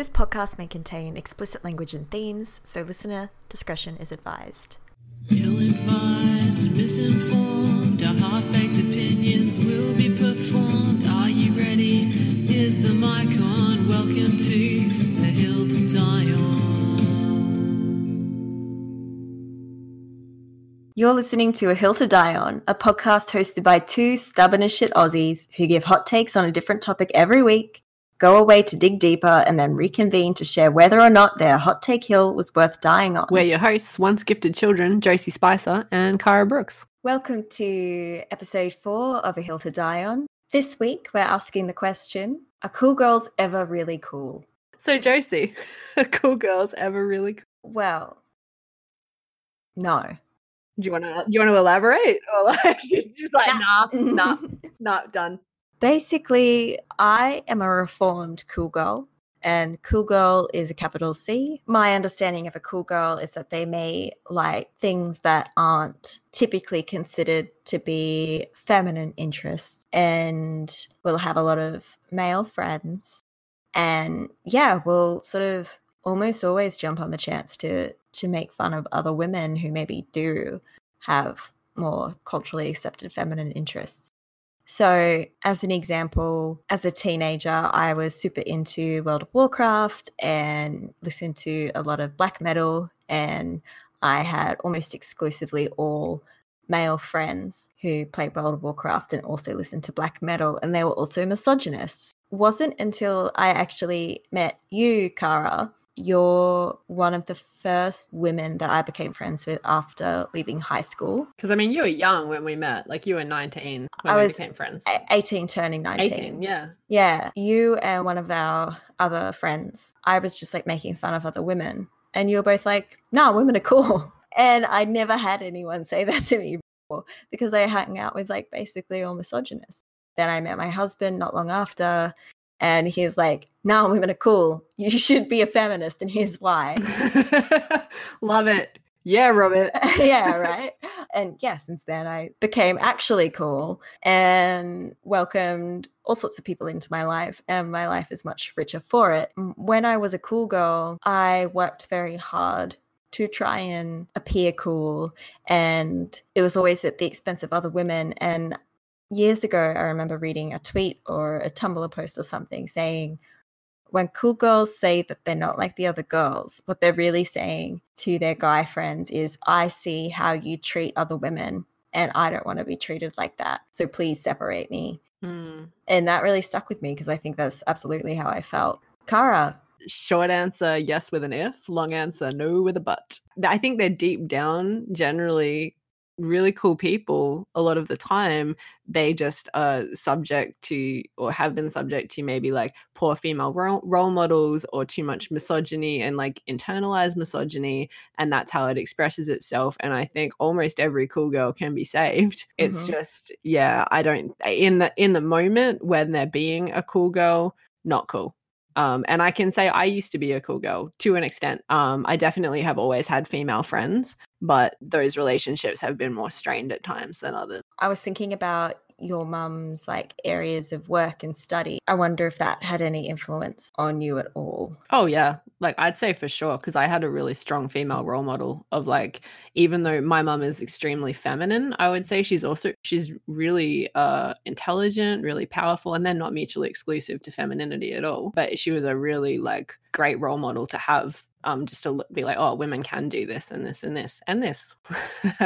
This podcast may contain explicit language and themes, so listener discretion is advised. Ill advised and misinformed, our half baked opinions will be performed. Are you ready? Is the mic on? Welcome to the hill to die on. You're listening to A Hill to Die On, a podcast hosted by two stubborn as shit Aussies who give hot takes on a different topic every week, go away to dig deeper, and then reconvene to share whether or not their hot take hill was worth dying on. We're your hosts, once gifted children, Josie Spicer and Caragh Brooks. Welcome to episode four of A Hill to Die On. This week, we're asking the question Are cool girls ever really cool? So, Josie, are cool girls ever really cool? Well, no. Do you want to Do you want to elaborate or like just, just like nah nah nah done? Basically, I am a reformed cool girl, and cool girl is a capital C. My understanding of a cool girl is that they may like things that aren't typically considered to be feminine interests and will have a lot of male friends. And yeah, will sort of almost always jump on the chance to to make fun of other women who maybe do have more culturally accepted feminine interests. So, as an example, as a teenager, I was super into World of Warcraft and listened to a lot of black metal. And I had almost exclusively all male friends who played World of Warcraft and also listened to black metal. And they were also misogynists. Wasn't until I actually met you, Caragh, you're one of the first women that I became friends with after leaving high school. Because I mean, you were young when we met. Like you were 19 when I we was became friends. 18 turning 19. 18, yeah. Yeah, you and one of our other friends, I was just like making fun of other women. And you were both like, nah, women are cool. And I never had anyone say that to me before because I hung out with like basically all misogynists. Then I met my husband not long after. And he's like, now nah, women are cool. You should be a feminist. And here's why. Love it. Yeah, Robert. yeah, right. And yeah, since then I became actually cool and welcomed all sorts of people into my life, and my life is much richer for it. When I was a cool girl, I worked very hard to try and appear cool, and it was always at the expense of other women. And years ago, I remember reading a tweet or a Tumblr post or something saying, when cool girls say that they're not like the other girls, what they're really saying to their guy friends is, I see how you treat other women and I don't want to be treated like that. So please separate me. Hmm. And that really stuck with me because I think that's absolutely how I felt. Caragh, Short answer, yes with an if. Long answer, no with a but. I think they're deep down generally really cool people a lot of the time they just are subject to or have been subject to maybe like poor female role, role models or too much misogyny and like internalized misogyny and that's how it expresses itself and i think almost every cool girl can be saved it's Mhm. just yeah i don't in the in the moment when they're being a cool girl not cool um, and I can say I used to be a cool girl to an extent. Um, I definitely have always had female friends, but those relationships have been more strained at times than others. I was thinking about your mum's like areas of work and study. I wonder if that had any influence on you at all. Oh yeah, like I'd say for sure because I had a really strong female role model of like even though my mum is extremely feminine, I would say she's also she's really uh intelligent, really powerful and they're not mutually exclusive to femininity at all. But she was a really like great role model to have um just to be like oh women can do this and this and this and this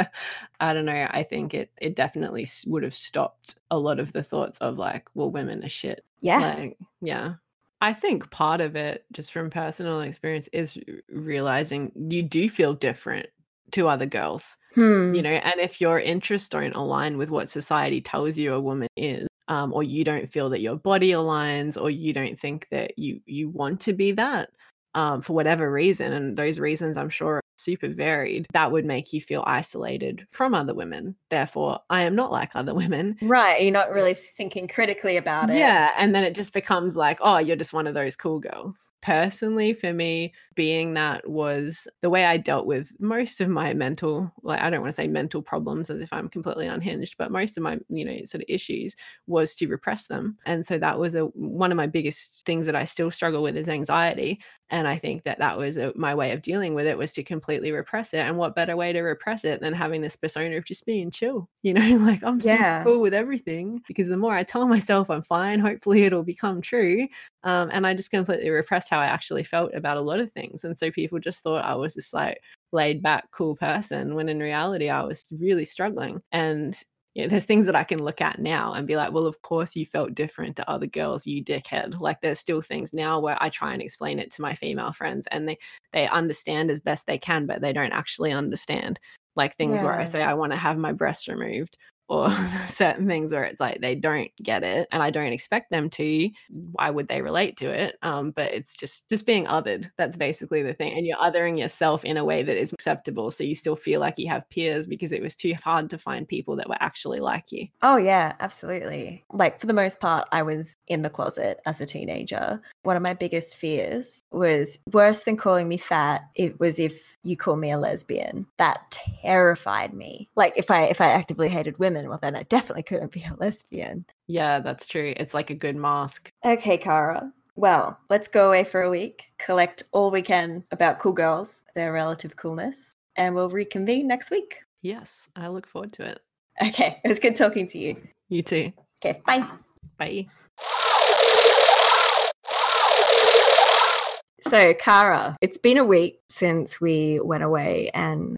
i don't know i think it it definitely would have stopped a lot of the thoughts of like well women are shit Yeah. like yeah i think part of it just from personal experience is realizing you do feel different to other girls Hmm. you know and if your interests don't align with what society tells you a woman is um, or you don't feel that your body aligns or you don't think that you you want to be that um, for whatever reason and those reasons i'm sure are super varied, that would make you feel isolated from other women. Therefore, I am not like other women. Right. You're not really thinking critically about it. Yeah. And then it just becomes like, oh, you're just one of those cool girls. Personally, for me, being that was the way I dealt with most of my mental, like, I don't want to say mental problems as if I'm completely unhinged, but most of my, you know, sort of issues was to repress them. And so that was a one of my biggest things that I still struggle with is anxiety and i think that that was a, my way of dealing with it was to completely repress it and what better way to repress it than having this persona of just being chill you know like i'm Yeah. so cool with everything because the more i tell myself i'm fine hopefully it'll become true um, and i just completely repressed how i actually felt about a lot of things and so people just thought i was this like laid back cool person when in reality i was really struggling and you know, there's things that I can look at now and be like, well, of course you felt different to other girls, you dickhead. Like there's still things now where I try and explain it to my female friends and they they understand as best they can, but they don't actually understand. Like things where I say I want to have my breast removed or certain things where it's like they don't get it and I don't expect them to. Why would they relate to it? Um, but it's just just being othered. That's basically the thing. And you're othering yourself in a way that is acceptable. So you still feel like you have peers because it was too hard to find people that were actually like you. Oh, yeah, absolutely. Like, for the most part, I was in the closet as a teenager. One of my biggest fears was worse than calling me fat. It was if you call me a lesbian. That terrified me. Like, if I if I actively hated women, well, then I definitely couldn't be a lesbian. Yeah, that's true. It's like a good mask. Okay, Caragh. Well, let's go away for a week, collect all we can about cool girls, their relative coolness, and we'll reconvene next week. Yes, I look forward to it. Okay, it was good talking to you. You too. Okay, bye. Bye. So, Caragh, it's been a week since we went away and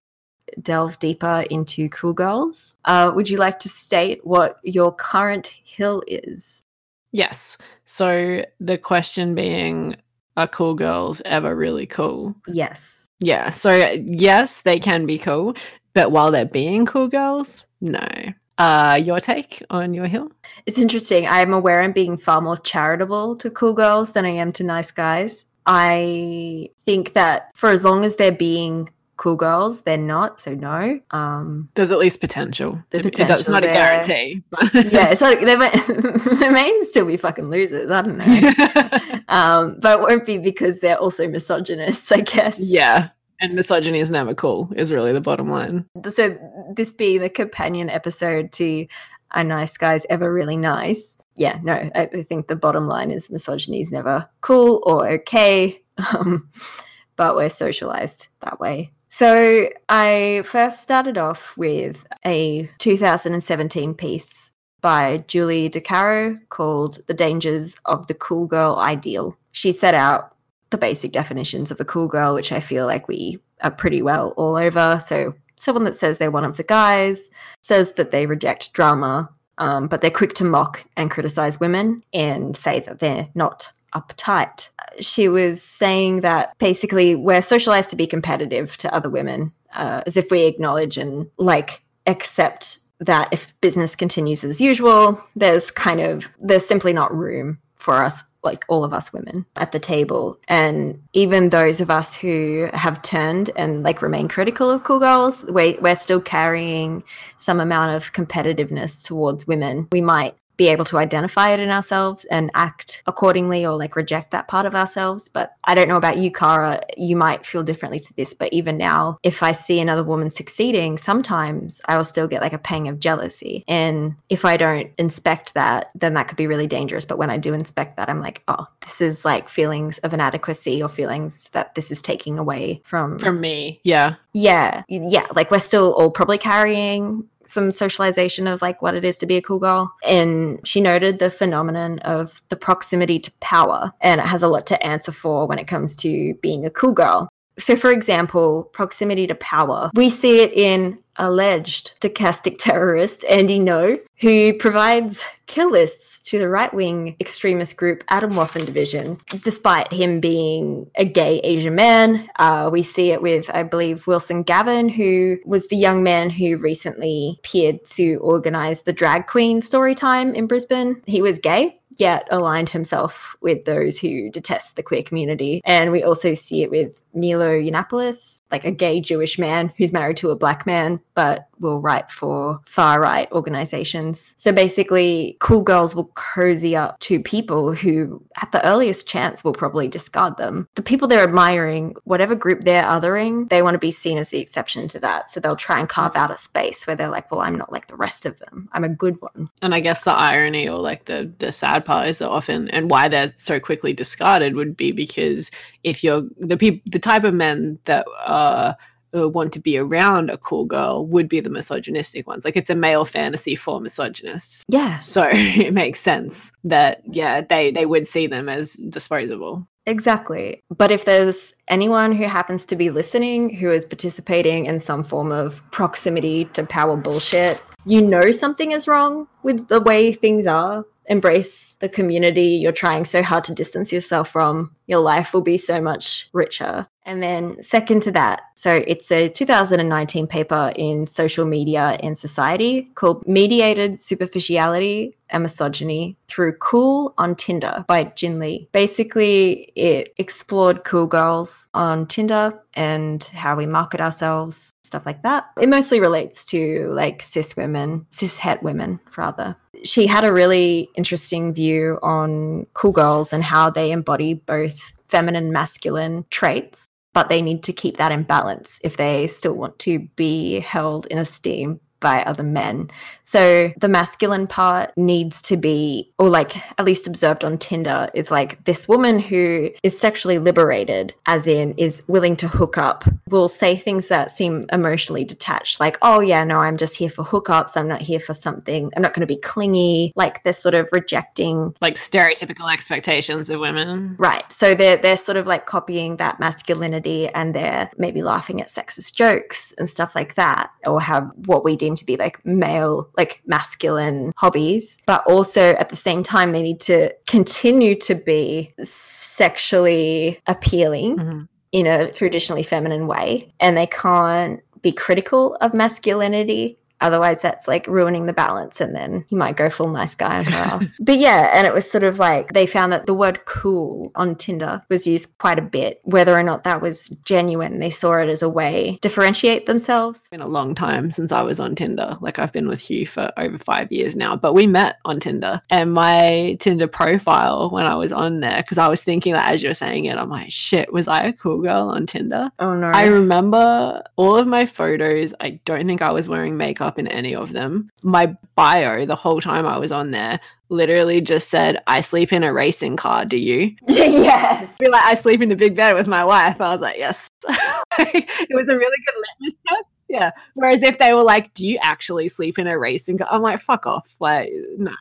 delved deeper into cool girls. Uh, would you like to state what your current hill is? Yes. So the question being are cool girls ever really cool? Yes. Yeah. So yes, they can be cool, but while they're being cool girls, no. Uh your take on your hill? It's interesting. I'm aware I'm being far more charitable to cool girls than I am to nice guys. I think that for as long as they're being cool girls, they're not. So, no. Um, There's at least potential. There's to be- It's potential not a guarantee. yeah, it's like they may, they may still be fucking losers. I don't know. um, but it won't be because they're also misogynists, I guess. yeah. And misogyny is never cool, is really the bottom line. So this being the companion episode to "Are Nice Guys Ever Really Nice?" Yeah, no, I, I think the bottom line is misogyny is never cool or okay, um, but we're socialized that way. So I first started off with a 2017 piece by Julie DiCaro called The Dangers of the Cool Girl Ideal. She set out the basic definitions of a cool girl, which I feel like we are pretty well all over. So, someone that says they're one of the guys, says that they reject drama, um, but they're quick to mock and criticize women and say that they're not uptight. She was saying that basically we're socialized to be competitive to other women, uh, as if we acknowledge and like accept that if business continues as usual, there's kind of there's simply not room for us like all of us women at the table and even those of us who have turned and like remain critical of cool girls we, we're still carrying some amount of competitiveness towards women we might be able to identify it in ourselves and act accordingly or like reject that part of ourselves. But I don't know about you, Caragh. You might feel differently to this, but even now, if I see another woman succeeding, sometimes I will still get like a pang of jealousy. And if I don't inspect that, then that could be really dangerous. But when I do inspect that, I'm like, oh, this is like feelings of inadequacy or feelings that this is taking away from From me. Yeah. yeah yeah like we're still all probably carrying some socialization of like what it is to be a cool girl. And she noted the phenomenon of the proximity to power and it has a lot to answer for when it comes to being a cool girl. So for example proximity to power. We see it in alleged stochastic terrorist Andy Ngo, who provides kill lists to the right wing extremist group Atomwaffen Division, despite him being a gay Asian man. Uh, we see it with, I believe, Wilson Gavin, who was the young man who recently appeared to organize the drag queen story time in Brisbane. He was gay. yet aligned himself with those who detest the queer community. And we also see it with Milo Yiannopoulos, like a gay Jewish man who's married to a black man, but will write for far right organizations. So basically, cool girls will cozy up to people who, at the earliest chance, will probably discard them. The people they're admiring, whatever group they're othering, they want to be seen as the exception to that. So they'll try and carve out a space where they're like, well, I'm not like the rest of them. I'm a good one. And I guess the irony or like the the sad part is that often and why they're so quickly discarded would be because if you're the people the type of men that uh uh, want to be around a cool girl would be the misogynistic ones. Like it's a male fantasy for misogynists. Yeah. So it makes sense that yeah, they they would see them as disposable. Exactly. But if there's anyone who happens to be listening who is participating in some form of proximity to power bullshit, you know something is wrong with the way things are. Embrace the community you're trying so hard to distance yourself from. Your life will be so much richer. And then, second to that, so it's a 2019 paper in Social Media and Society called Mediated Superficiality and Misogyny Through Cool on Tinder by Jin Lee. Basically, it explored cool girls on Tinder and how we market ourselves, stuff like that. It mostly relates to like cis women, cis het women, rather. She had a really interesting view on cool girls and how they embody both feminine masculine traits but they need to keep that in balance if they still want to be held in esteem by other men. So the masculine part needs to be, or like at least observed on Tinder, is like this woman who is sexually liberated, as in is willing to hook up, will say things that seem emotionally detached, like, oh yeah, no, I'm just here for hookups. I'm not here for something. I'm not going to be clingy. Like they're sort of rejecting Like stereotypical expectations of women. Right. So they're they're sort of like copying that masculinity and they're maybe laughing at sexist jokes and stuff like that, or have what we deem to be like male, like masculine hobbies. But also at the same time, they need to continue to be sexually appealing Mhm. in a traditionally feminine way. And they can't be critical of masculinity. Otherwise, that's like ruining the balance, and then you might go full nice guy on her ass. But yeah, and it was sort of like they found that the word cool on Tinder was used quite a bit. Whether or not that was genuine, they saw it as a way differentiate themselves. It's been a long time since I was on Tinder. Like I've been with Hugh for over five years now, but we met on Tinder. And my Tinder profile when I was on there, because I was thinking that as you're saying it, I'm like, shit, was I a cool girl on Tinder? Oh no. I remember all of my photos. I don't think I was wearing makeup in any of them. My bio, the whole time I was on there, literally just said, I sleep in a racing car. Do you? yes. Be like, I sleep in the big bed with my wife. I was like, yes. it was a really good litmus test. Yeah. Whereas if they were like, do you actually sleep in a racing car? I'm like, fuck off. Like, no.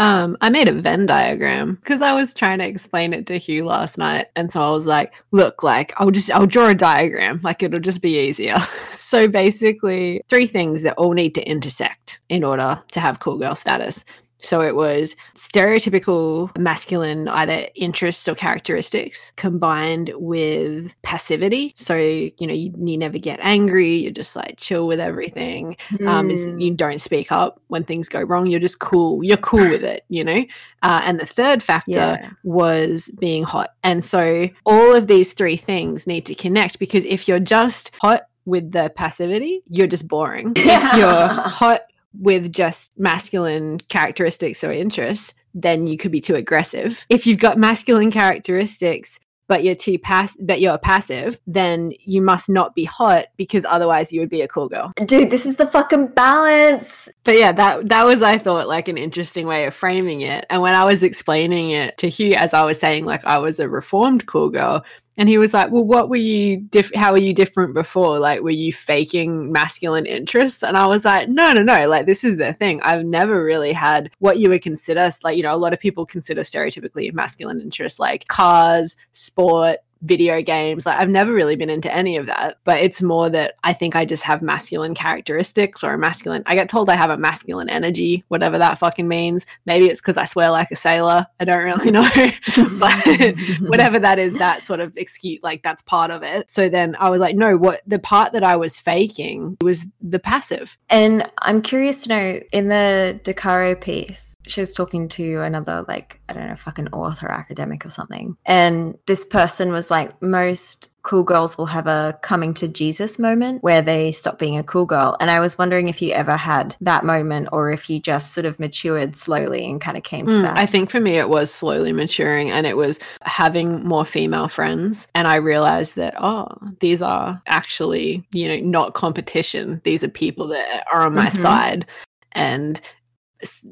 Um, I made a Venn diagram because I was trying to explain it to Hugh last night. And so I was like, look, like I'll just I'll draw a diagram, like it'll just be easier. so basically three things that all need to intersect in order to have cool girl status. So it was stereotypical masculine either interests or characteristics combined with passivity. So, you know, you, you never get angry, you're just like chill with everything. Um, Mm. you don't speak up when things go wrong, you're just cool, you're cool with it, you know? Uh, and the third factor Yeah. was being hot. And so all of these three things need to connect because if you're just hot with the passivity, you're just boring. If you're hot with just masculine characteristics or interests, then you could be too aggressive. If you've got masculine characteristics but you're too pass but you're passive, then you must not be hot because otherwise you would be a cool girl. Dude, this is the fucking balance. But yeah, that that was I thought like an interesting way of framing it. And when I was explaining it to Hugh, as I was saying, like I was a reformed cool girl, and he was like, "Well, what were you? How were you different before? Like, were you faking masculine interests?" And I was like, "No, no, no. Like, this is the thing. I've never really had what you would consider, like, you know, a lot of people consider stereotypically masculine interests, like cars, sport, video games. Like I've never really been into any of that, but it's more that I think I just have masculine characteristics or a masculine. I get told I have a masculine energy, whatever that fucking means. Maybe it's because I swear like a sailor. I don't really know, but whatever that is, that sort of excuse, like that's part of it. So then I was like, no, what the part that I was faking was the passive. And I'm curious to know in the DiCaro piece, she was talking to another, like, I don't know, fucking author, academic or something. And this person was like, most cool girls will have a coming to Jesus moment where they stop being a cool girl. And I was wondering if you ever had that moment or if you just sort of matured slowly and kind of came to Mm, that. I think for me, it was slowly maturing and it was having more female friends. And I realized that, oh, these are actually, you know, not competition. These are people that are on my Mhm. side and,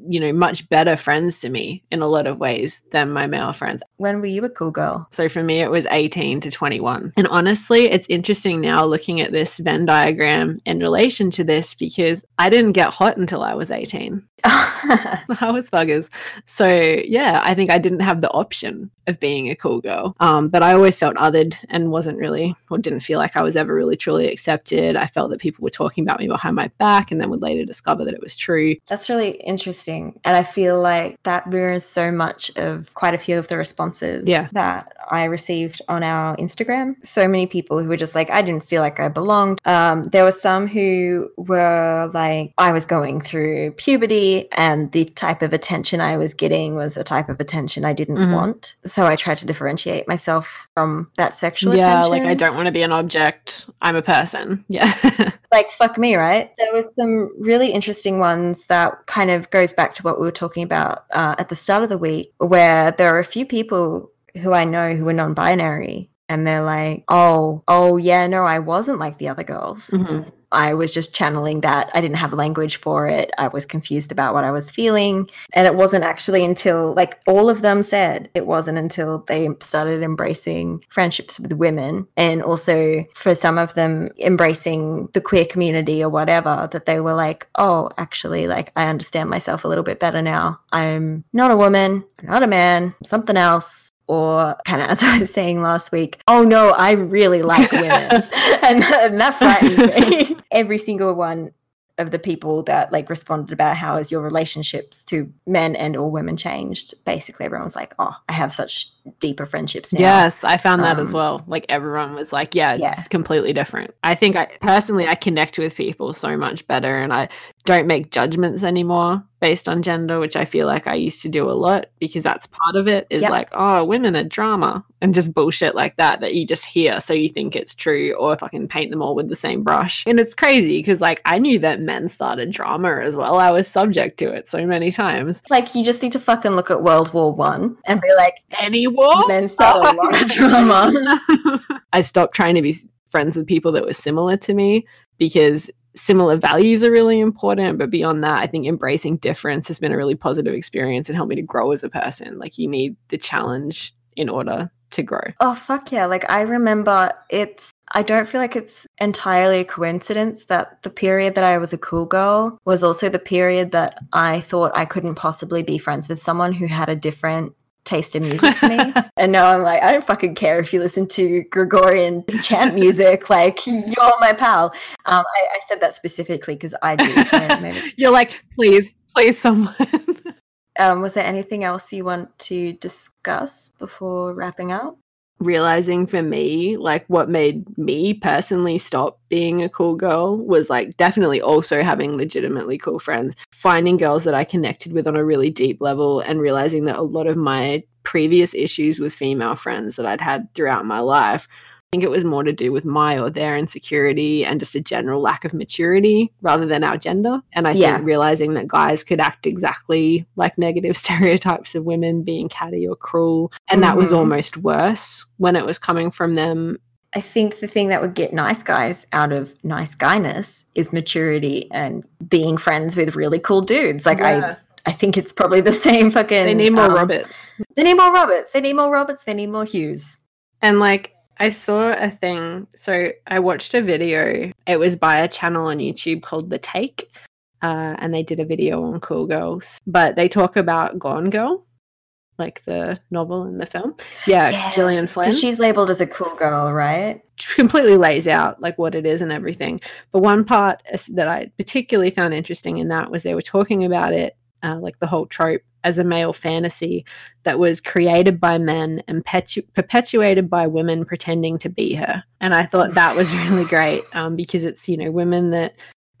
you know, much better friends to me in a lot of ways than my male friends. when were you a cool girl? So for me, it was 18 to 21. And honestly, it's interesting now looking at this Venn diagram in relation to this because I didn't get hot until I was 18. I was buggers. So yeah, I think I didn't have the option of being a cool girl. Um, but I always felt othered and wasn't really or didn't feel like I was ever really truly accepted. I felt that people were talking about me behind my back and then would later discover that it was true. That's really interesting. And I feel like that mirrors so much of quite a few of the responses Yeah. that I received on our Instagram. So many people who were just like, I didn't feel like I belonged. Um, there were some who were like, I was going through puberty and the type of attention I was getting was a type of attention I didn't Mhm. want. So I tried to differentiate myself from that sexual yeah, attention. like I don't want to be an object. I'm a person. Yeah. like fuck me right there was some really interesting ones that kind of goes back to what we were talking about uh, at the start of the week where there are a few people who i know who are non-binary and they're like oh oh yeah no i wasn't like the other girls Mhm. I was just channeling that. I didn't have language for it. I was confused about what i was feeling. And it wasn't actually until like all of them said it wasn't until they started embracing friendships with women and also for some of them embracing the queer community or whatever that they were like oh actually like i understand myself a little bit better now. I'm not a woman. I'm not a man. Something else or kind of as I was saying last week, oh no, I really like women. and, and that frightened me. Every single one of the people that like responded about how has your relationships to men and or women changed, basically everyone's like, oh, I have such deeper friendships now. Yes, I found that as Um, well. Like everyone was like, yeah, it's Yeah. completely different. I think I personally I connect with people so much better and I don't make judgments anymore based on gender, which I feel like I used to do a lot because that's part of it is Yep. like, oh, women are drama and just bullshit like that that you just hear so you think it's true or fucking paint them all with the same brush. And it's crazy because like I knew that men started drama as well. I was subject to it so many times. Like you just need to fucking look at World War One and be like, Any war? men started a lot of drama. I stopped trying to be friends with people that were similar to me because similar values are really important. But beyond that, I think embracing difference has been a really positive experience and helped me to grow as a person. Like you need the challenge in order to grow. Oh fuck yeah. Like I remember it's I don't feel like it's entirely a coincidence that the period that I was a cool girl was also the period that I thought I couldn't possibly be friends with someone who had a different taste in music to me. and now I'm like, I don't fucking care if you listen to Gregorian chant music, like you're my pal. Um, I, I said that specifically because I do. So maybe. You're like, please, please, someone. Um, was there anything else you want to discuss before wrapping up? Realizing for me like what made me personally stop being a cool girl was like definitely also having legitimately cool friends. Finding girls that i connected with on a really deep level and realizing that a lot of my previous issues with female friends that i'd had throughout my life think it was more to do with my or their insecurity and just a general lack of maturity rather than our gender. And I Yeah. think realizing that guys could act exactly like negative stereotypes of women being catty or cruel. And that was Mhm. almost worse when it was coming from them. I think the thing that would get nice guys out of nice guyness is maturity and being friends with really cool dudes. Like I, I think it's probably the same fucking. they need more um, Roberts. They need more Roberts. They need more Roberts. They need more Hughes. And like I saw a thing, so I watched a video. It was by a channel on YouTube called The Take, uh, and they did a video on cool girls. But they talk about Gone Girl, like the novel and the film. Yeah, Gillian Yes, Flynn. 'cause She's labeled as a cool girl, right? completely lays out like what it is and everything. But one part that I particularly found interesting in that was they were talking about it, uh, like the whole trope as a male fantasy that was created by men and petu- perpetuated by women pretending to be her. And I thought that was really great um, because it's, you know, women that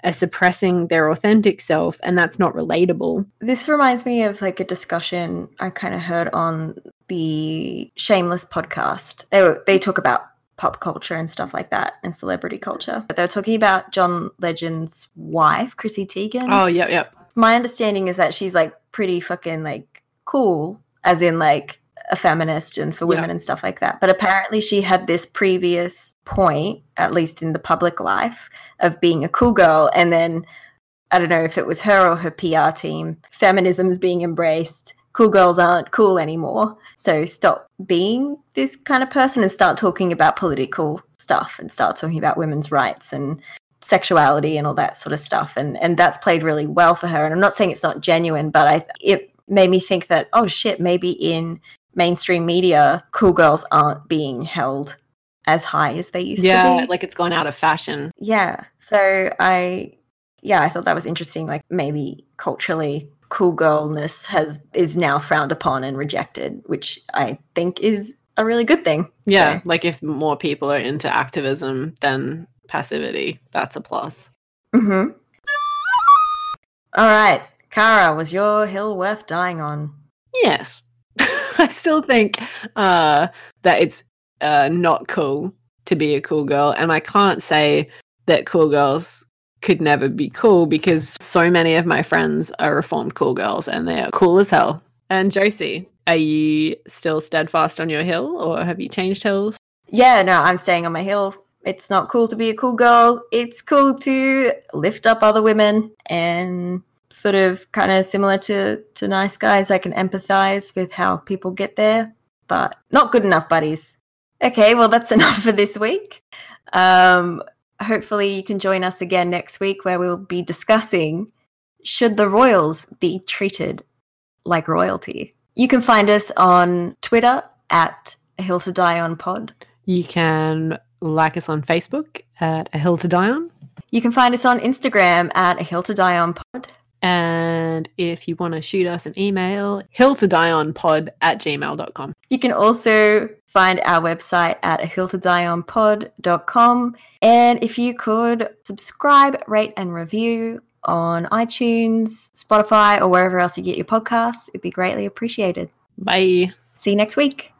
are suppressing their authentic self and that's not relatable. This reminds me of like a discussion I kind of heard on the Shameless podcast. They were they talk about pop culture and stuff like that and celebrity culture. But they were talking about John Legend's wife, Chrissy Teigen. Oh, yep, yep. My understanding is that she's like pretty fucking like cool, as in like a feminist and for Yeah. women and stuff like that. But apparently she had this previous point, at least in the public life, of being a cool girl and then I don't know if it was her or her PR team. Feminism is being embraced. Cool girls aren't cool anymore. So stop being this kind of person and start talking about political stuff and start talking about women's rights and sexuality and all that sort of stuff. And and that's played really well for her. And I'm not saying it's not genuine, but I it made me think that oh shit, maybe in mainstream media, cool girls aren't being held as high as they used to Yeah, be. like it's gone out of fashion. Yeah. So I yeah, I thought that was interesting. Like maybe culturally cool girlness has is now frowned upon and rejected, which I think is a really good thing. Yeah, So, like if more people are into activism than passivity, that's a plus. mhm. All right. Caragh, was your hill worth dying on? Yes. I still think uh, that it's uh, not cool to be a cool girl. And I can't say that cool girls could never be cool because so many of my friends are reformed cool girls and they are cool as hell. And Josie, are you still steadfast on your hill or have you changed hills? Yeah, no, I'm staying on my hill. It's not cool to be a cool girl. It's cool to lift up other women and sort of kind of similar to to nice guys. I can empathize with how people get there, but not good enough, buddies. Okay, well that's enough for this week. Um, hopefully you can join us again next week where we'll be discussing should the royals be treated like royalty. You can find us on Twitter at hill to die on pod. You can like us on Facebook at A Hill to Die On. You can find us on Instagram at a hill to die on pod. And if you want to shoot us an email, hill to die on pod at gmail.com. You can also find our website at a hill to die on pod.com. And if you could subscribe, rate, and review on iTunes, Spotify, or wherever else you get your podcasts, it'd be greatly appreciated. Bye. See you next week.